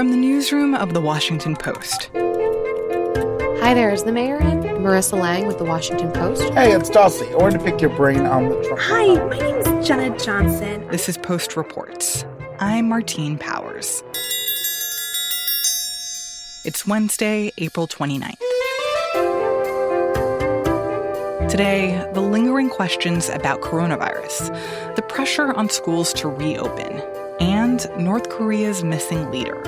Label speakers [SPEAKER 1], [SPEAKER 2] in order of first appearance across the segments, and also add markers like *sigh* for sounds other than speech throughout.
[SPEAKER 1] From the newsroom of The Washington Post.
[SPEAKER 2] Hi there, is the mayor in? Marissa Lang with The Washington Post.
[SPEAKER 3] Hey, it's Dulcie. I wanted to pick your brain on the Trump.
[SPEAKER 4] Hi, my name is Jenna Johnson.
[SPEAKER 1] This is Post Reports. I'm Martine Powers. It's Wednesday, April 29th. Today, the lingering questions about coronavirus, the pressure on schools to reopen, and North Korea's missing leader.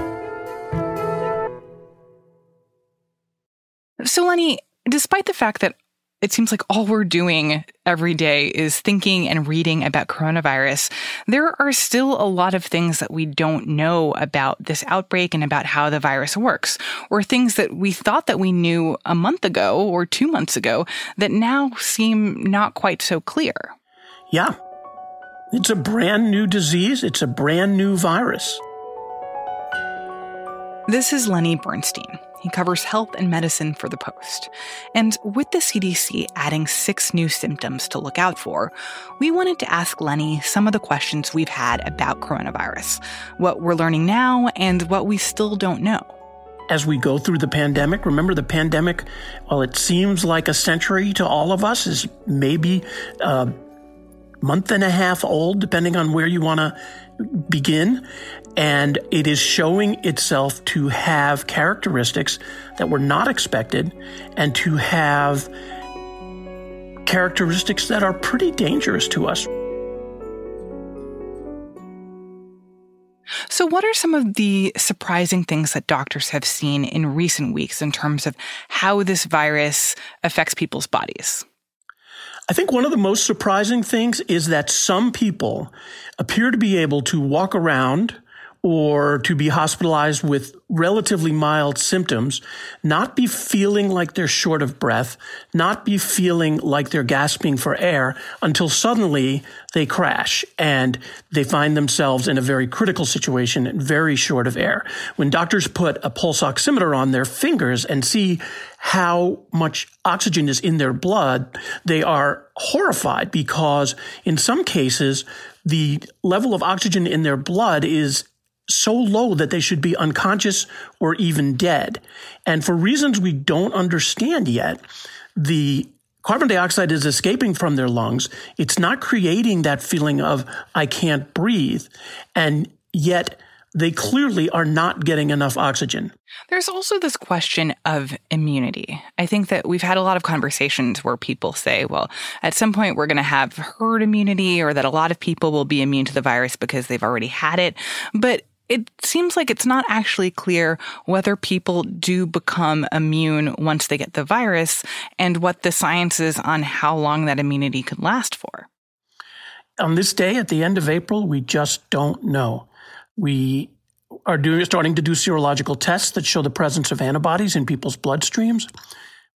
[SPEAKER 1] Lenny, despite the fact that it seems like all we're doing every day is thinking and reading about coronavirus. There are still a lot of things that we don't know about this outbreak and about how the virus works, or things that we thought that we knew a month ago or two months ago that now seem not quite so clear.
[SPEAKER 5] Yeah. It's a brand new disease. It's a brand new virus.
[SPEAKER 1] This is Lenny Bernstein. He covers health and medicine for the Post. And with the CDC adding six new symptoms to look out for, we wanted to ask Lenny some of the questions we've had about coronavirus, what we're learning now, and what we still don't know.
[SPEAKER 5] As we go through the pandemic, remember the pandemic, while it seems like a century to all of us, is maybe a month and a half old, depending on where you want to begin. And it is showing itself to have characteristics that were not expected and to have characteristics that are pretty dangerous to us.
[SPEAKER 1] So, what are some of the surprising things that doctors have seen in recent weeks in terms of how this virus affects people's bodies?
[SPEAKER 5] I think one of the most surprising things is that some people appear to be able to walk around or to be hospitalized with relatively mild symptoms, not be feeling like they're short of breath, not be feeling like they're gasping for air until suddenly they crash and they find themselves in a very critical situation and very short of air. When doctors put a pulse oximeter on their fingers and see how much oxygen is in their blood, they are horrified because in some cases, the level of oxygen in their blood is so low that they should be unconscious or even dead. And for reasons we don't understand yet, the carbon dioxide is escaping from their lungs. It's not creating that feeling of, I can't breathe. And yet, they clearly are not getting enough oxygen.
[SPEAKER 1] There's also this question of immunity. I think that we've had a lot of conversations where people say, well, at some point we're going to have herd immunity or that a lot of people will be immune to the virus because they've already had it. But it seems like it's not actually clear whether people do become immune once they get the virus and what the science is on how long that immunity could last for.
[SPEAKER 5] On this day at the end of April, we just don't know. We are doing, starting to do serological tests that show the presence of antibodies in people's bloodstreams.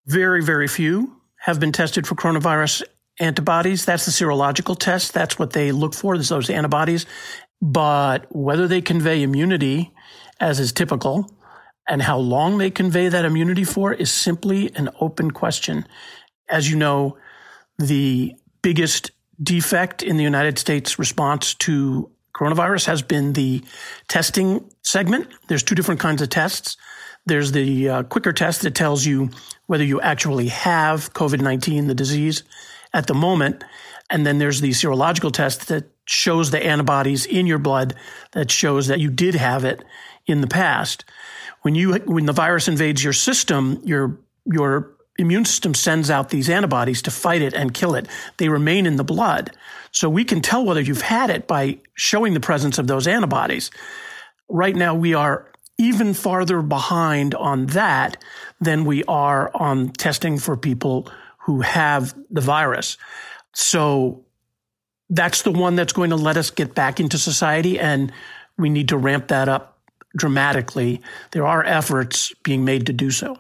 [SPEAKER 5] Very, very few have been tested for coronavirus antibodies. That's the serological test. That's what they look for, those antibodies. But whether they convey immunity, as is typical, and how long they convey that immunity for is simply an open question. As you know, the biggest defect in the United States response to coronavirus has been the testing segment. There's two different kinds of tests. There's the uh, quicker test that tells you whether you actually have COVID 19, the disease, at the moment. And then there's the serological test that shows the antibodies in your blood that shows that you did have it in the past. When you when the virus invades your system, your your immune system sends out these antibodies to fight it and kill it. They remain in the blood. So we can tell whether you've had it by showing the presence of those antibodies. Right now we are even farther behind on that than we are on testing for people who have the virus. So that's the one that's going to let us get back into society. And we need to ramp that up dramatically. There are efforts being made to do so.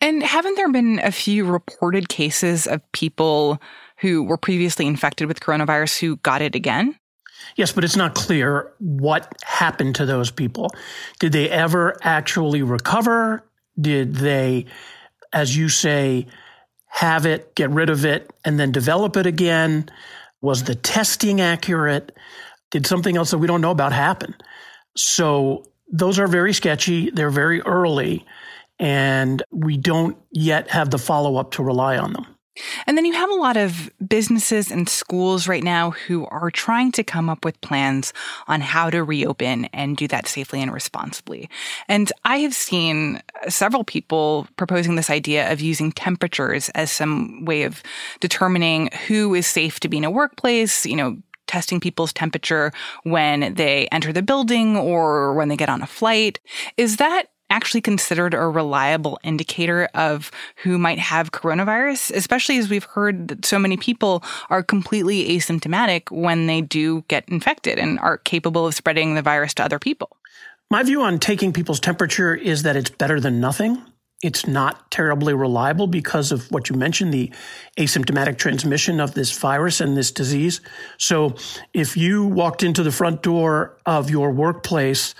[SPEAKER 1] And haven't there been a few reported cases of people who were previously infected with coronavirus who got it again?
[SPEAKER 5] Yes, but it's not clear what happened to those people. Did they ever actually recover? Did they, as you say, have it, get rid of it, and then develop it again? Was the testing accurate? Did something else that we don't know about happen? So those are very sketchy. They're very early, and we don't yet have the follow up to rely on them.
[SPEAKER 1] And then you have a lot of businesses and schools right now who are trying to come up with plans on how to reopen and do that safely and responsibly. And I have seen several people proposing this idea of using temperatures as some way of determining who is safe to be in a workplace, you know, testing people's temperature when they enter the building or when they get on a flight. Is that actually considered a reliable indicator of who might have coronavirus, especially as we've heard that so many people are completely asymptomatic when they do get infected and are capable of spreading the virus to other people.
[SPEAKER 5] My view on taking people's temperature is that it's better than nothing. It's not terribly reliable because of what you mentioned the asymptomatic transmission of this virus and this disease. So, if you walked into the front door of your workplace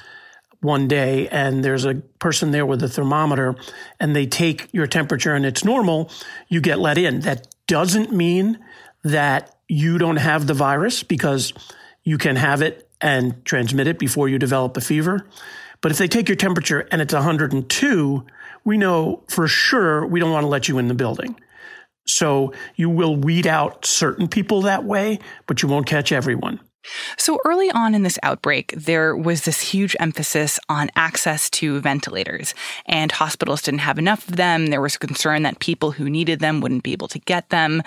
[SPEAKER 5] one day and there's a person there with a thermometer and they take your temperature and it's normal, you get let in. That doesn't mean that you don't have the virus because you can have it and transmit it before you develop a fever. But if they take your temperature and it's 102, we know for sure we don't want to let you in the building. So you will weed out certain people that way, but you won't catch everyone.
[SPEAKER 1] So early on in this outbreak, there was this huge emphasis on access to ventilators, and hospitals didn't have enough of them. There was concern that people who needed them wouldn't be able to get them.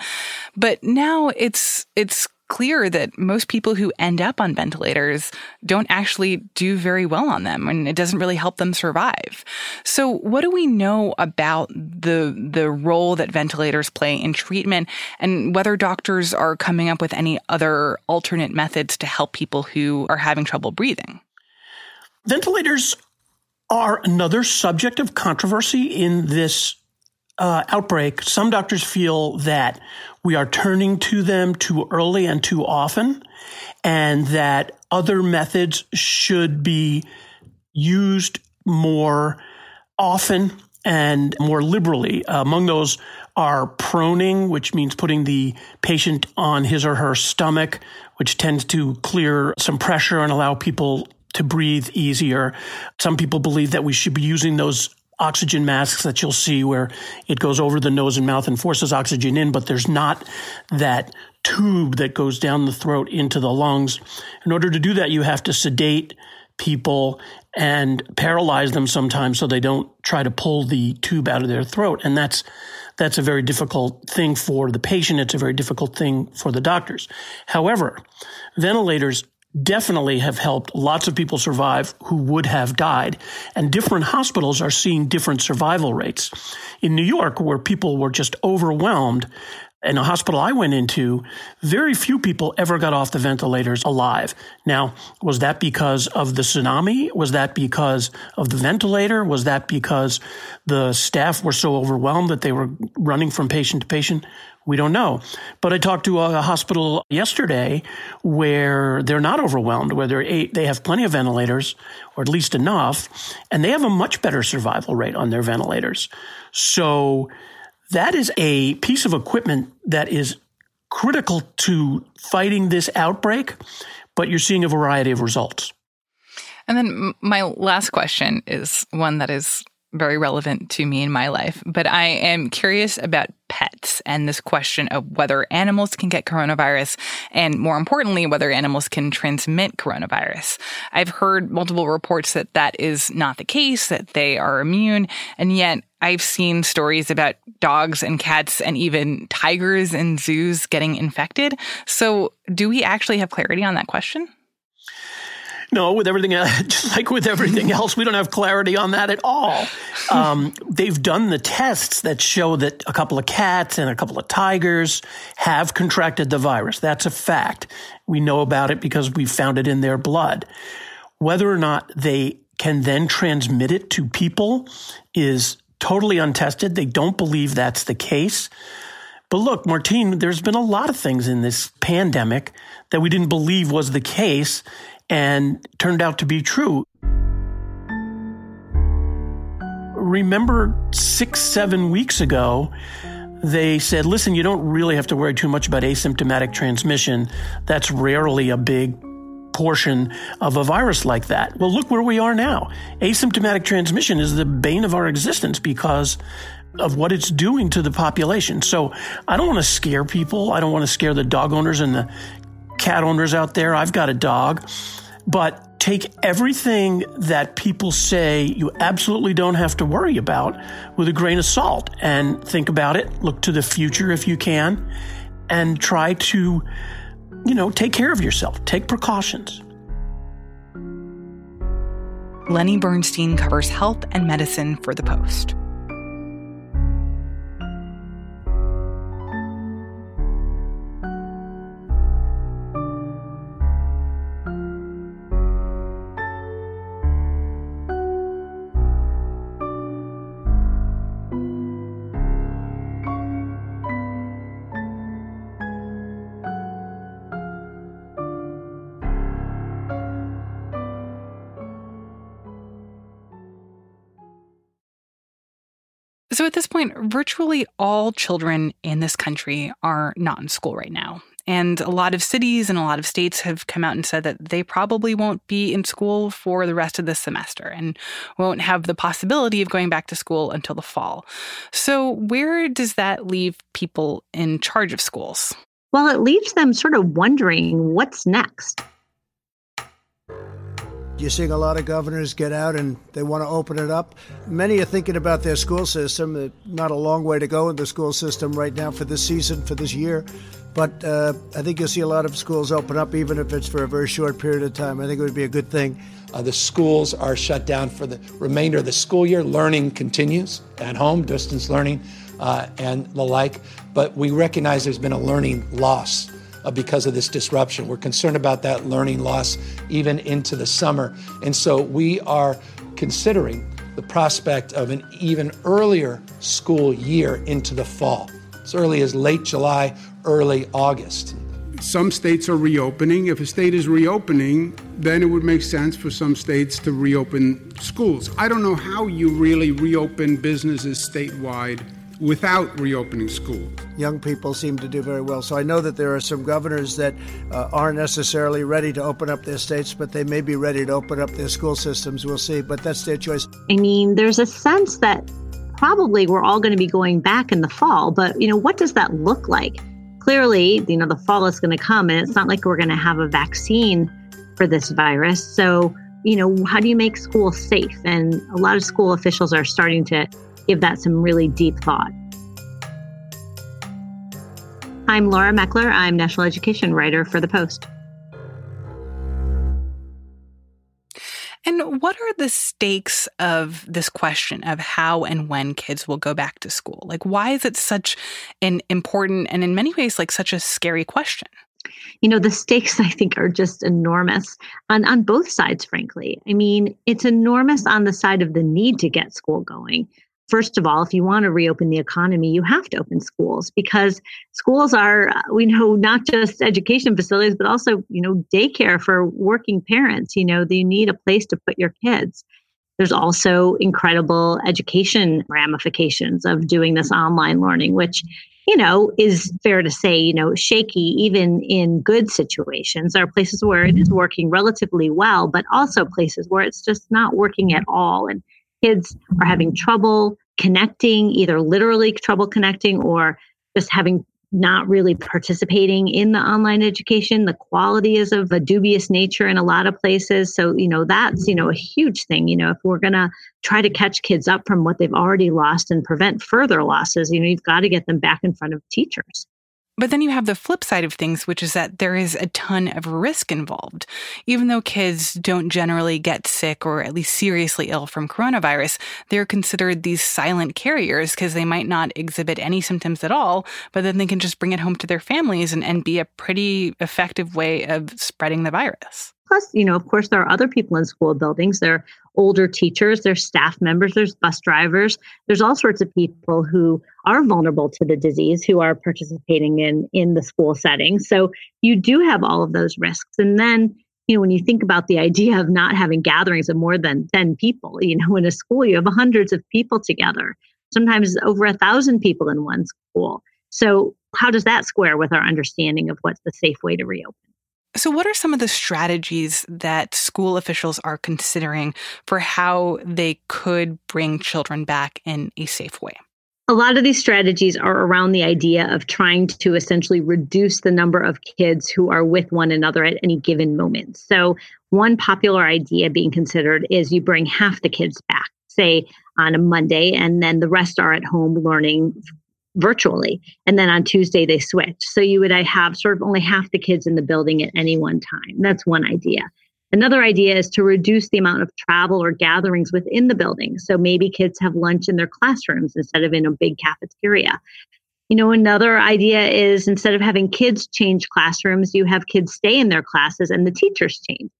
[SPEAKER 1] But now it's it's clear that most people who end up on ventilators don't actually do very well on them and it doesn't really help them survive. So what do we know about the the role that ventilators play in treatment and whether doctors are coming up with any other alternate methods to help people who are having trouble breathing?
[SPEAKER 5] Ventilators are another subject of controversy in this uh, outbreak, some doctors feel that we are turning to them too early and too often, and that other methods should be used more often and more liberally. Uh, among those are proning, which means putting the patient on his or her stomach, which tends to clear some pressure and allow people to breathe easier. Some people believe that we should be using those oxygen masks that you'll see where it goes over the nose and mouth and forces oxygen in, but there's not that tube that goes down the throat into the lungs. In order to do that, you have to sedate people and paralyze them sometimes so they don't try to pull the tube out of their throat. And that's that's a very difficult thing for the patient. It's a very difficult thing for the doctors. However, ventilators definitely have helped lots of people survive who would have died. And different hospitals are seeing different survival rates. In New York, where people were just overwhelmed, in a hospital I went into, very few people ever got off the ventilators alive. Now, was that because of the tsunami? Was that because of the ventilator? Was that because the staff were so overwhelmed that they were running from patient to patient? We don't know. But I talked to a hospital yesterday where they're not overwhelmed, where they're, they have plenty of ventilators, or at least enough, and they have a much better survival rate on their ventilators. So that is a piece of equipment that is critical to fighting this outbreak, but you're seeing a variety of results.
[SPEAKER 1] And then my last question is one that is very relevant to me in my life, but I am curious about pets and this question of whether animals can get coronavirus and more importantly, whether animals can transmit coronavirus. I've heard multiple reports that that is not the case, that they are immune. And yet I've seen stories about dogs and cats and even tigers in zoos getting infected. So do we actually have clarity on that question?
[SPEAKER 5] No, with everything, *laughs* just like with everything *laughs* else, we don't have clarity on that at all. Um, they've done the tests that show that a couple of cats and a couple of tigers have contracted the virus. That's a fact. We know about it because we found it in their blood. Whether or not they can then transmit it to people is totally untested. They don't believe that's the case. But look, Martine, there's been a lot of things in this pandemic that we didn't believe was the case and turned out to be true. Remember six, seven weeks ago, they said, listen, you don't really have to worry too much about asymptomatic transmission. That's rarely a big portion of a virus like that. Well, look where we are now. Asymptomatic transmission is the bane of our existence because of what it's doing to the population. So I don't want to scare people. I don't want to scare the dog owners and the cat owners out there. I've got a dog. But take everything that people say you absolutely don't have to worry about with a grain of salt and think about it. Look to the future if you can and try to, you know, take care of yourself, take precautions.
[SPEAKER 1] Lenny Bernstein covers health and medicine for The Post. Point, virtually all children in this country are not in school right now. And a lot of cities and a lot of states have come out and said that they probably won't be in school for the rest of this semester and won't have the possibility of going back to school until the fall. So, where does that leave people in charge of schools?
[SPEAKER 6] Well, it leaves them sort of wondering what's next.
[SPEAKER 7] You're seeing a lot of governors get out and they want to open it up. Many are thinking about their school system. Not a long way to go in the school system right now for this season, for this year. But uh, I think you'll see a lot of schools open up, even if it's for a very short period of time. I think it would be a good thing.
[SPEAKER 8] Uh, the schools are shut down for the remainder of the school year. Learning continues at home, distance learning, uh, and the like. But we recognize there's been a learning loss uh, Uh, because of this disruption. We're concerned about that learning loss even into the summer. And so we are considering the prospect of an even earlier school year into the fall, as early as late July, early August.
[SPEAKER 9] Some states are reopening. If a state is reopening, then it would make sense for some states to reopen schools. I don't know how you really reopen businesses statewide without reopening school.
[SPEAKER 7] Young people seem to do very well. So I know that there are some governors that uh, aren't necessarily ready to open up their states, but they may be ready to open up their school systems. We'll see, but that's their choice.
[SPEAKER 6] I mean, there's a sense that probably we're all going to be going back in the fall, but you know, what does that look like? Clearly, you know, the fall is going to come and it's not like we're going to have a vaccine for this virus. So, you know, how do you make schools safe? And a lot of school officials are starting to give that some really deep thought. I'm Laura Meckler. I'm National Education Writer for The Post.
[SPEAKER 1] And what are the stakes of this question of how and when kids will go back to school? Like, why is it such an important and in many ways, like such a scary question?
[SPEAKER 6] You know, the stakes *laughs* I think are just enormous on, on both sides, frankly. I mean, it's enormous on the side of the need to get school going first of all, if you want to reopen the economy, you have to open schools because schools are, uh, we know, not just education facilities, but also, you know, daycare for working parents. You know, you need a place to put your kids. There's also incredible education ramifications of doing this online learning, which, you know, is fair to say, you know, shaky even in good situations. There are places where it is working relatively well, but also places where it's just not working at all. And kids are having trouble connecting, either literally trouble connecting or just having not really participating in the online education. The quality is of a dubious nature in a lot of places. So, you know, that's, you know, a huge thing. You know, if we're going to try to catch kids up from what they've already lost and prevent further losses, you know, you've got to get them back in front of teachers.
[SPEAKER 1] But then you have the flip side of things, which is that there is a ton of risk involved. Even though kids don't generally get sick or at least seriously ill from coronavirus, they're considered these silent carriers because they might not exhibit any symptoms at all, but then they can just bring it home to their families and, and be a pretty effective way of spreading the virus.
[SPEAKER 6] Plus, you know, of course, there are other people in school buildings. There are older teachers, there's staff members, there's bus drivers, there's all sorts of people who are vulnerable to the disease who are participating in in the school setting. So you do have all of those risks. And then, you know, when you think about the *laughs* idea of not having gatherings of more than 10 people, you know, in a school, you have hundreds of people together, sometimes over a thousand people in one school. So how does that square with our understanding of what's the safe way to reopen?
[SPEAKER 1] So, what are some of the strategies that school officials are considering for how they could bring children back in a safe way?
[SPEAKER 6] A lot of these strategies are around the idea of trying to essentially reduce the number of kids who are with one another at any given moment. So, one popular idea being considered is you bring half the kids back, say on a Monday, and then the rest are at home learning virtually. And then on Tuesday, they switch. So you would have sort of only half the kids in the building at any one time. That's one idea. Another idea is to reduce the amount of travel or gatherings within the building. So maybe kids have lunch in their classrooms instead of in a big cafeteria. You know, another idea is instead of having kids change classrooms, you have kids stay in their classes and the teachers change.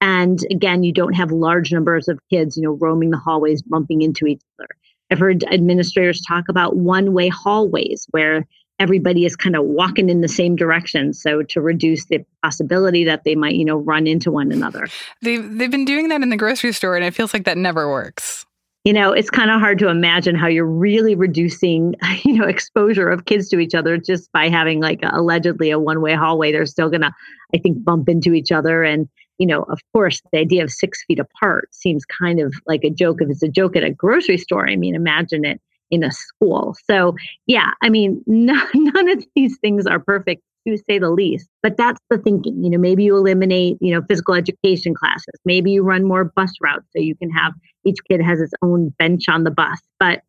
[SPEAKER 6] And again, you don't have large numbers of kids, you know, roaming the hallways, bumping into each other. I've heard administrators talk about one way hallways where everybody is kind of walking in the same direction so to reduce the possibility that they might you know run into one another.
[SPEAKER 1] They've, they've been doing that in the grocery store and it feels like that never works.
[SPEAKER 6] You know it's kind of hard to imagine how you're really reducing *laughs* you know exposure of kids to each other just by having like allegedly a one way hallway. They're still gonna i think bump into each other and you know, of course, the idea of six feet apart seems kind of like a joke. If it's a joke at a grocery store, I mean, imagine it in a school. So, yeah, I mean, *laughs* none, none of these things are perfect to say the least. But that's the thinking. You know, maybe you eliminate, you know, physical education classes. Maybe you run more bus routes so you can have each kid has its own bench on the bus. But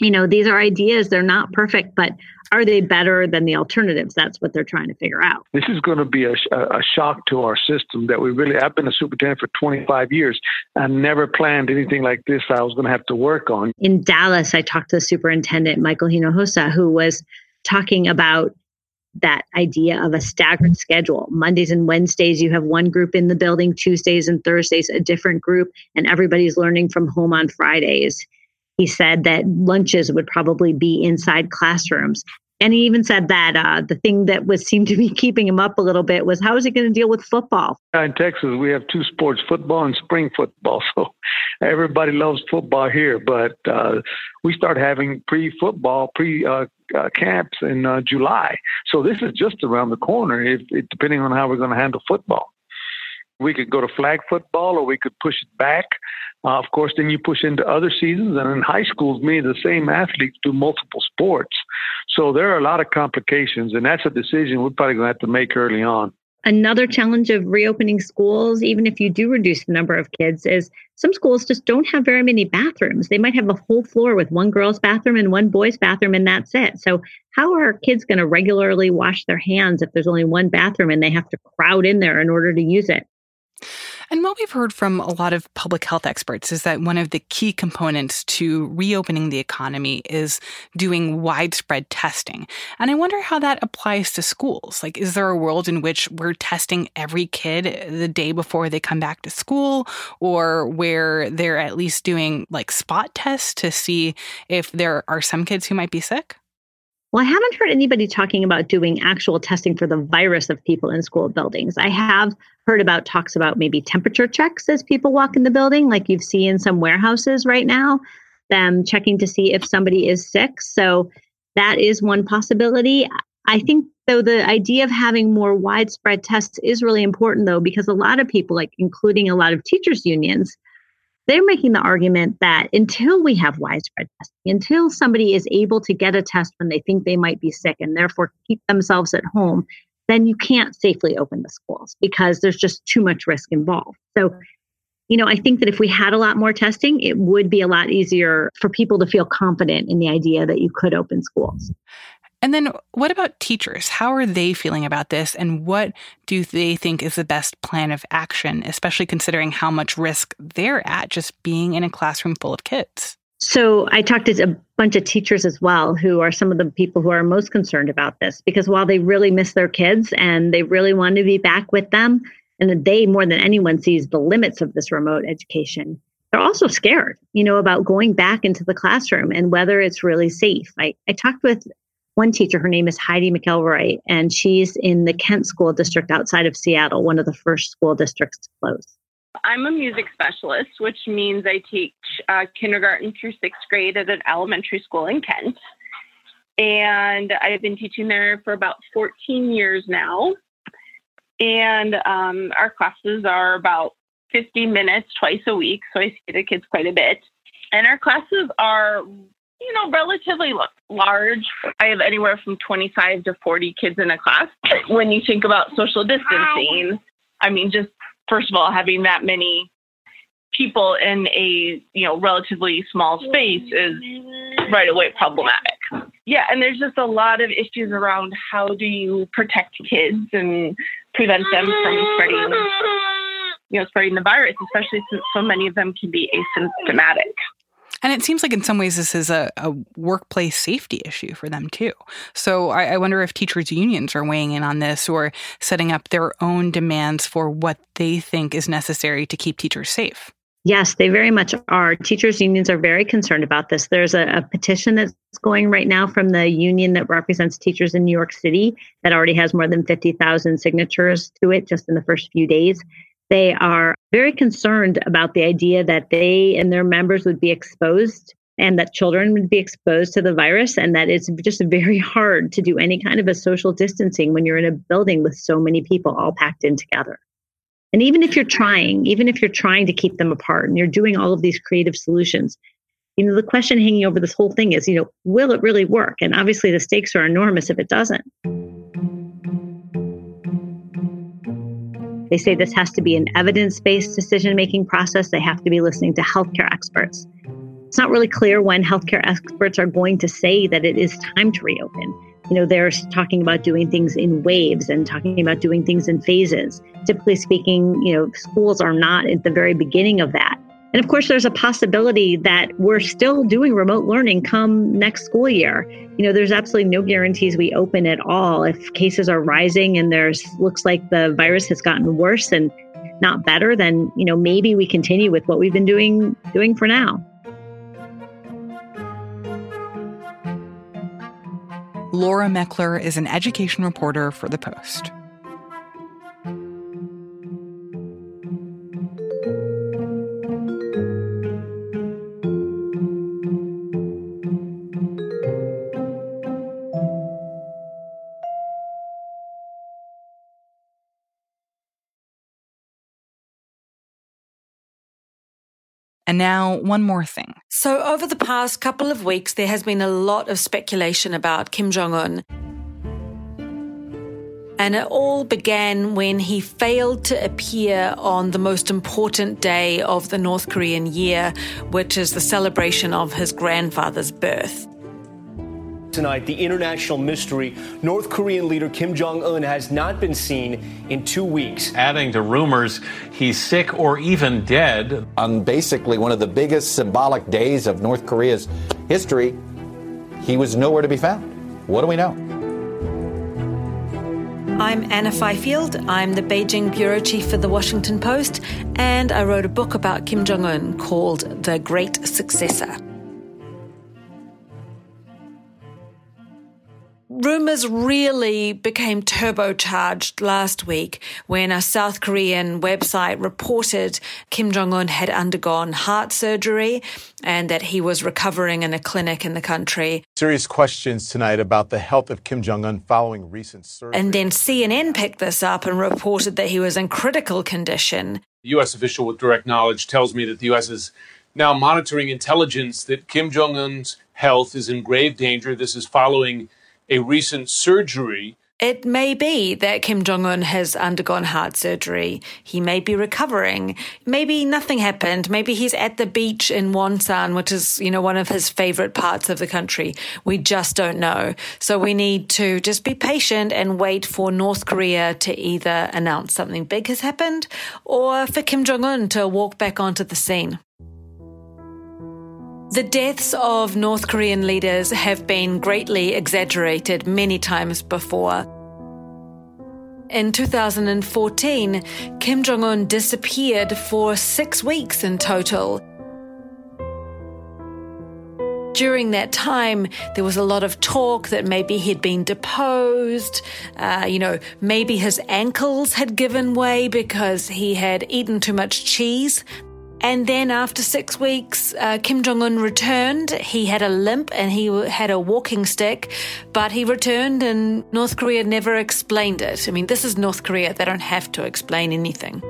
[SPEAKER 6] you know, these are ideas. They're not perfect, but are they better than the alternatives? That's what they're trying to figure out.
[SPEAKER 10] This is going to be a, a shock to our system that we really, I've been a superintendent for 25 years and never planned anything like this I was going to have to work on.
[SPEAKER 6] In Dallas, I talked to the superintendent, Michael Hinojosa, who was talking about that idea of a staggered schedule. Mondays and Wednesdays, you have one group in the building, Tuesdays and Thursdays, a different group, and everybody's learning from home on Fridays. He said that lunches would probably be inside classrooms. And he even said that uh, the thing that was seemed to be keeping him up a little bit was how is he going to deal with football?
[SPEAKER 10] In Texas, we have two sports: football and spring football. *laughs* So everybody loves football here. But uh, we start having pre-football, pre uh, uh, camps in uh, July. So this is just around the corner. If, if depending on how we're going to handle football. We could go to flag football or we could push it back. Uh, of course, then you push into other seasons. And in high schools, many the same athletes do multiple sports. So there are a lot of complications. And that's a decision we're probably going to have to make early on.
[SPEAKER 6] Another challenge of reopening schools, even if you do reduce the number of kids, is some schools just don't have very many bathrooms. They might have a whole floor with one girl's bathroom and one boy's bathroom, and that's it. So, how are kids going to regularly wash their hands if there's only one bathroom and they have to crowd in there in order to use it?
[SPEAKER 1] And what we've heard from a lot of public health experts is that one of the key components to reopening the economy is doing widespread testing. And I wonder how that applies to schools. Like, is there a world in which we're testing every kid the day before they come back to school, or where they're at least doing like spot tests to see if there are some kids who might be sick?
[SPEAKER 6] Well, I haven't heard anybody talking about doing actual testing for the virus of people in school buildings. I have heard about talks about maybe temperature checks as people walk in the building, like you've seen in some warehouses right now, them checking to see if somebody is sick. So that is one possibility. I think, though, the idea of having more widespread tests is really important, though, because a lot of people, like including a lot of teachers' unions, they're making the argument that until we have widespread testing, until somebody is able to get a test when they think they might be sick and therefore keep themselves at home, then you can't safely open the schools because there's just too much risk involved. So, you know, I think that if we had a lot more testing, it would be a lot easier for people to feel confident in the idea that you could open schools.
[SPEAKER 1] And then what about teachers? How are they feeling about this? And what do they think is the best plan of action, especially considering how much risk they're at just being in a classroom full of kids?
[SPEAKER 6] So I talked to a bunch of teachers as well who are some of the people who are most concerned about this because while they really miss their kids and they really want to be back with them, and they more than anyone sees the limits of this remote education, they're also scared, you know, about going back into the classroom and whether it's really safe. I, I talked with one teacher, her name is Heidi McElroy, and she's in the Kent School District outside of Seattle, one of the first school districts to close.
[SPEAKER 11] I'm a music specialist, which means I teach uh, kindergarten through sixth grade at an elementary school in Kent. And I've been teaching there for about 14 years now. And um, our classes are about 50 minutes twice a week. So I see the kids quite a bit. And our classes are, you know, relatively large. I have anywhere from 25 to 40 kids in a class. *laughs* When you think about social distancing, I mean, just first of all, having that many people in a, you know, relatively small space is right away problematic. Yeah, and there's just a lot of issues around how do you protect kids and prevent them from spreading you know, spreading the virus, especially since so many of them can be asymptomatic.
[SPEAKER 1] And it seems like in some ways this is a, a workplace safety issue for them too. So I, I, wonder if teachers' unions are weighing in on this or setting up their own demands for what they think is necessary to keep teachers safe.
[SPEAKER 6] Yes, they very much are. Teachers' unions are very concerned about this. There's a, a, petition that's going right now from the union that represents teachers in New York City that already has more than 50,000 signatures to it just in the first few days. They are very concerned about the idea that they and their members would be exposed and that children would be exposed to the virus and that it's just very hard to do any kind of a social distancing when you're in a building with so many people all packed in together. And even if you're trying, even if you're trying to keep them apart and you're doing all of these creative solutions, you know, the question hanging over this whole thing is, you know, will it really work? And obviously the stakes are enormous if it doesn't. They say this has to be an evidence based decision making process. They have to be listening to healthcare experts. It's not really clear when healthcare experts are going to say that it is time to reopen. You know, they're talking about doing things in waves and talking about doing things in phases. Typically speaking, you know, schools are not at the very beginning of that. And of course, there's a possibility that we're still doing remote learning come next school year. You know, there's absolutely no guarantees we open at all. If cases are rising and there's looks like the virus has gotten worse and not better, then you know maybe we continue with what we've been doing doing for now.
[SPEAKER 1] Laura Meckler is an education reporter for The Post. And now, one more thing.
[SPEAKER 12] So, over the past couple of weeks, there has been a lot of speculation about Kim Jong un. And it all began when he failed to appear on the most important day of the North Korean year, which is the celebration of his grandfather's birth
[SPEAKER 13] tonight, the international mystery North Korean leader Kim Jong un has not been seen in two weeks.
[SPEAKER 14] Adding to rumors he's sick or even dead.
[SPEAKER 15] On basically one of the biggest symbolic days of North Korea's history, he was nowhere to be found. What do we know?
[SPEAKER 12] I'm Anna Fifield. I'm the Beijing bureau chief for the Washington Post, and I wrote a book about Kim Jong un called The Great Successor. Rumors really became turbocharged last week when a South Korean website reported Kim Jong un had undergone heart surgery and that he was recovering in a clinic in the country.
[SPEAKER 16] Serious questions tonight about the health of Kim Jong un following recent surgery.
[SPEAKER 12] And then CNN picked this up and reported that he was in critical condition.
[SPEAKER 17] The U.S. official with direct knowledge tells me that the U.S. is now monitoring intelligence that Kim Jong un's health is in grave danger. This is following a recent surgery.
[SPEAKER 12] It may be that Kim Jong un has undergone heart surgery. He may be recovering. Maybe nothing happened. Maybe he's at the beach in Wonsan, which is, you know, one of his favorite parts of the country. We just don't know. So we need to just be patient and wait for North Korea to either announce something big has happened or for Kim Jong un to walk back onto the scene. The deaths of North Korean leaders have been greatly exaggerated many times before. In 2014, Kim Jong un disappeared for six weeks in total. During that time, there was a lot of talk that maybe he'd been deposed. Uh, you know, maybe his ankles had given way because he had eaten too much cheese And then after six weeks, uh, Kim Jong un returned. He had a limp and he had a walking stick, but he returned and North Korea never explained it. I mean, this is North Korea. They don't have to explain anything.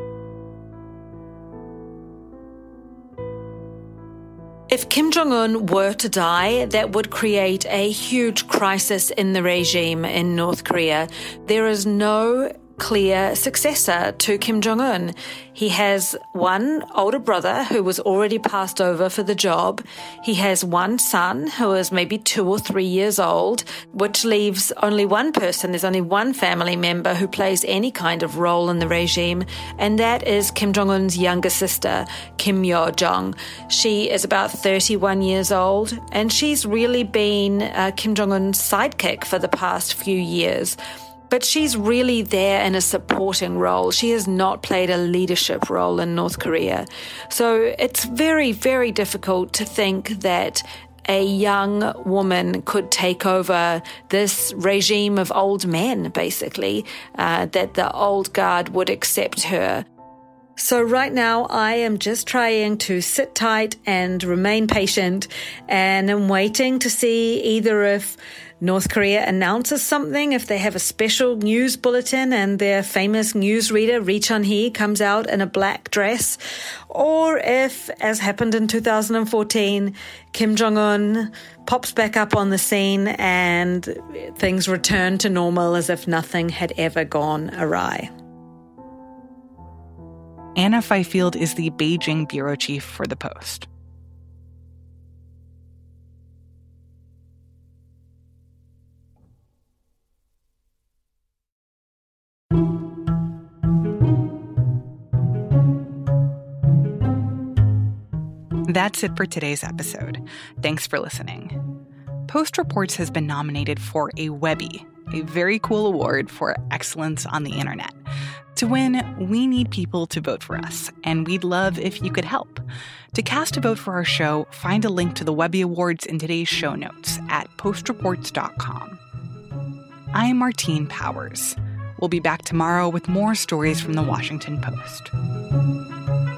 [SPEAKER 12] If Kim Jong un were to die, that would create a huge crisis in the regime in North Korea. There is no clear successor to Kim Jong un. He has one older brother who was already passed over for the job. He has one son who is maybe two or three years old, which leaves only one person. There's only one family member who plays any kind of role in the regime, and that is Kim Jong un's younger sister, Kim Yo Jong. She is about 31 years old, and she's really been uh, Kim Jong un's sidekick for the past few years. But she's really there in a supporting role. She has not played a leadership role in North Korea. So it's very, very difficult to think that a young woman could take over this regime of old men, basically, uh, that the old guard would accept her. So, right now, I am just trying to sit tight and remain patient, and I'm waiting to see either if North Korea announces something, if they have a special news bulletin and their famous newsreader, Ri Chun Hee, comes out in a black dress, or if, as happened in 2014, Kim Jong un pops back up on the scene and things return to normal as if nothing had ever gone awry.
[SPEAKER 1] Anna Fifield is the Beijing bureau chief for The Post. That's it for today's episode. Thanks for listening. Post Reports has been nominated for a Webby, a very cool award for excellence on the internet. To win, we need people to vote for us, and we'd love if you could help. To cast a vote for our show, find a link to the Webby Awards in today's show notes at postreports.com. I'm Martine Powers. We'll be back tomorrow with more stories from the Washington Post.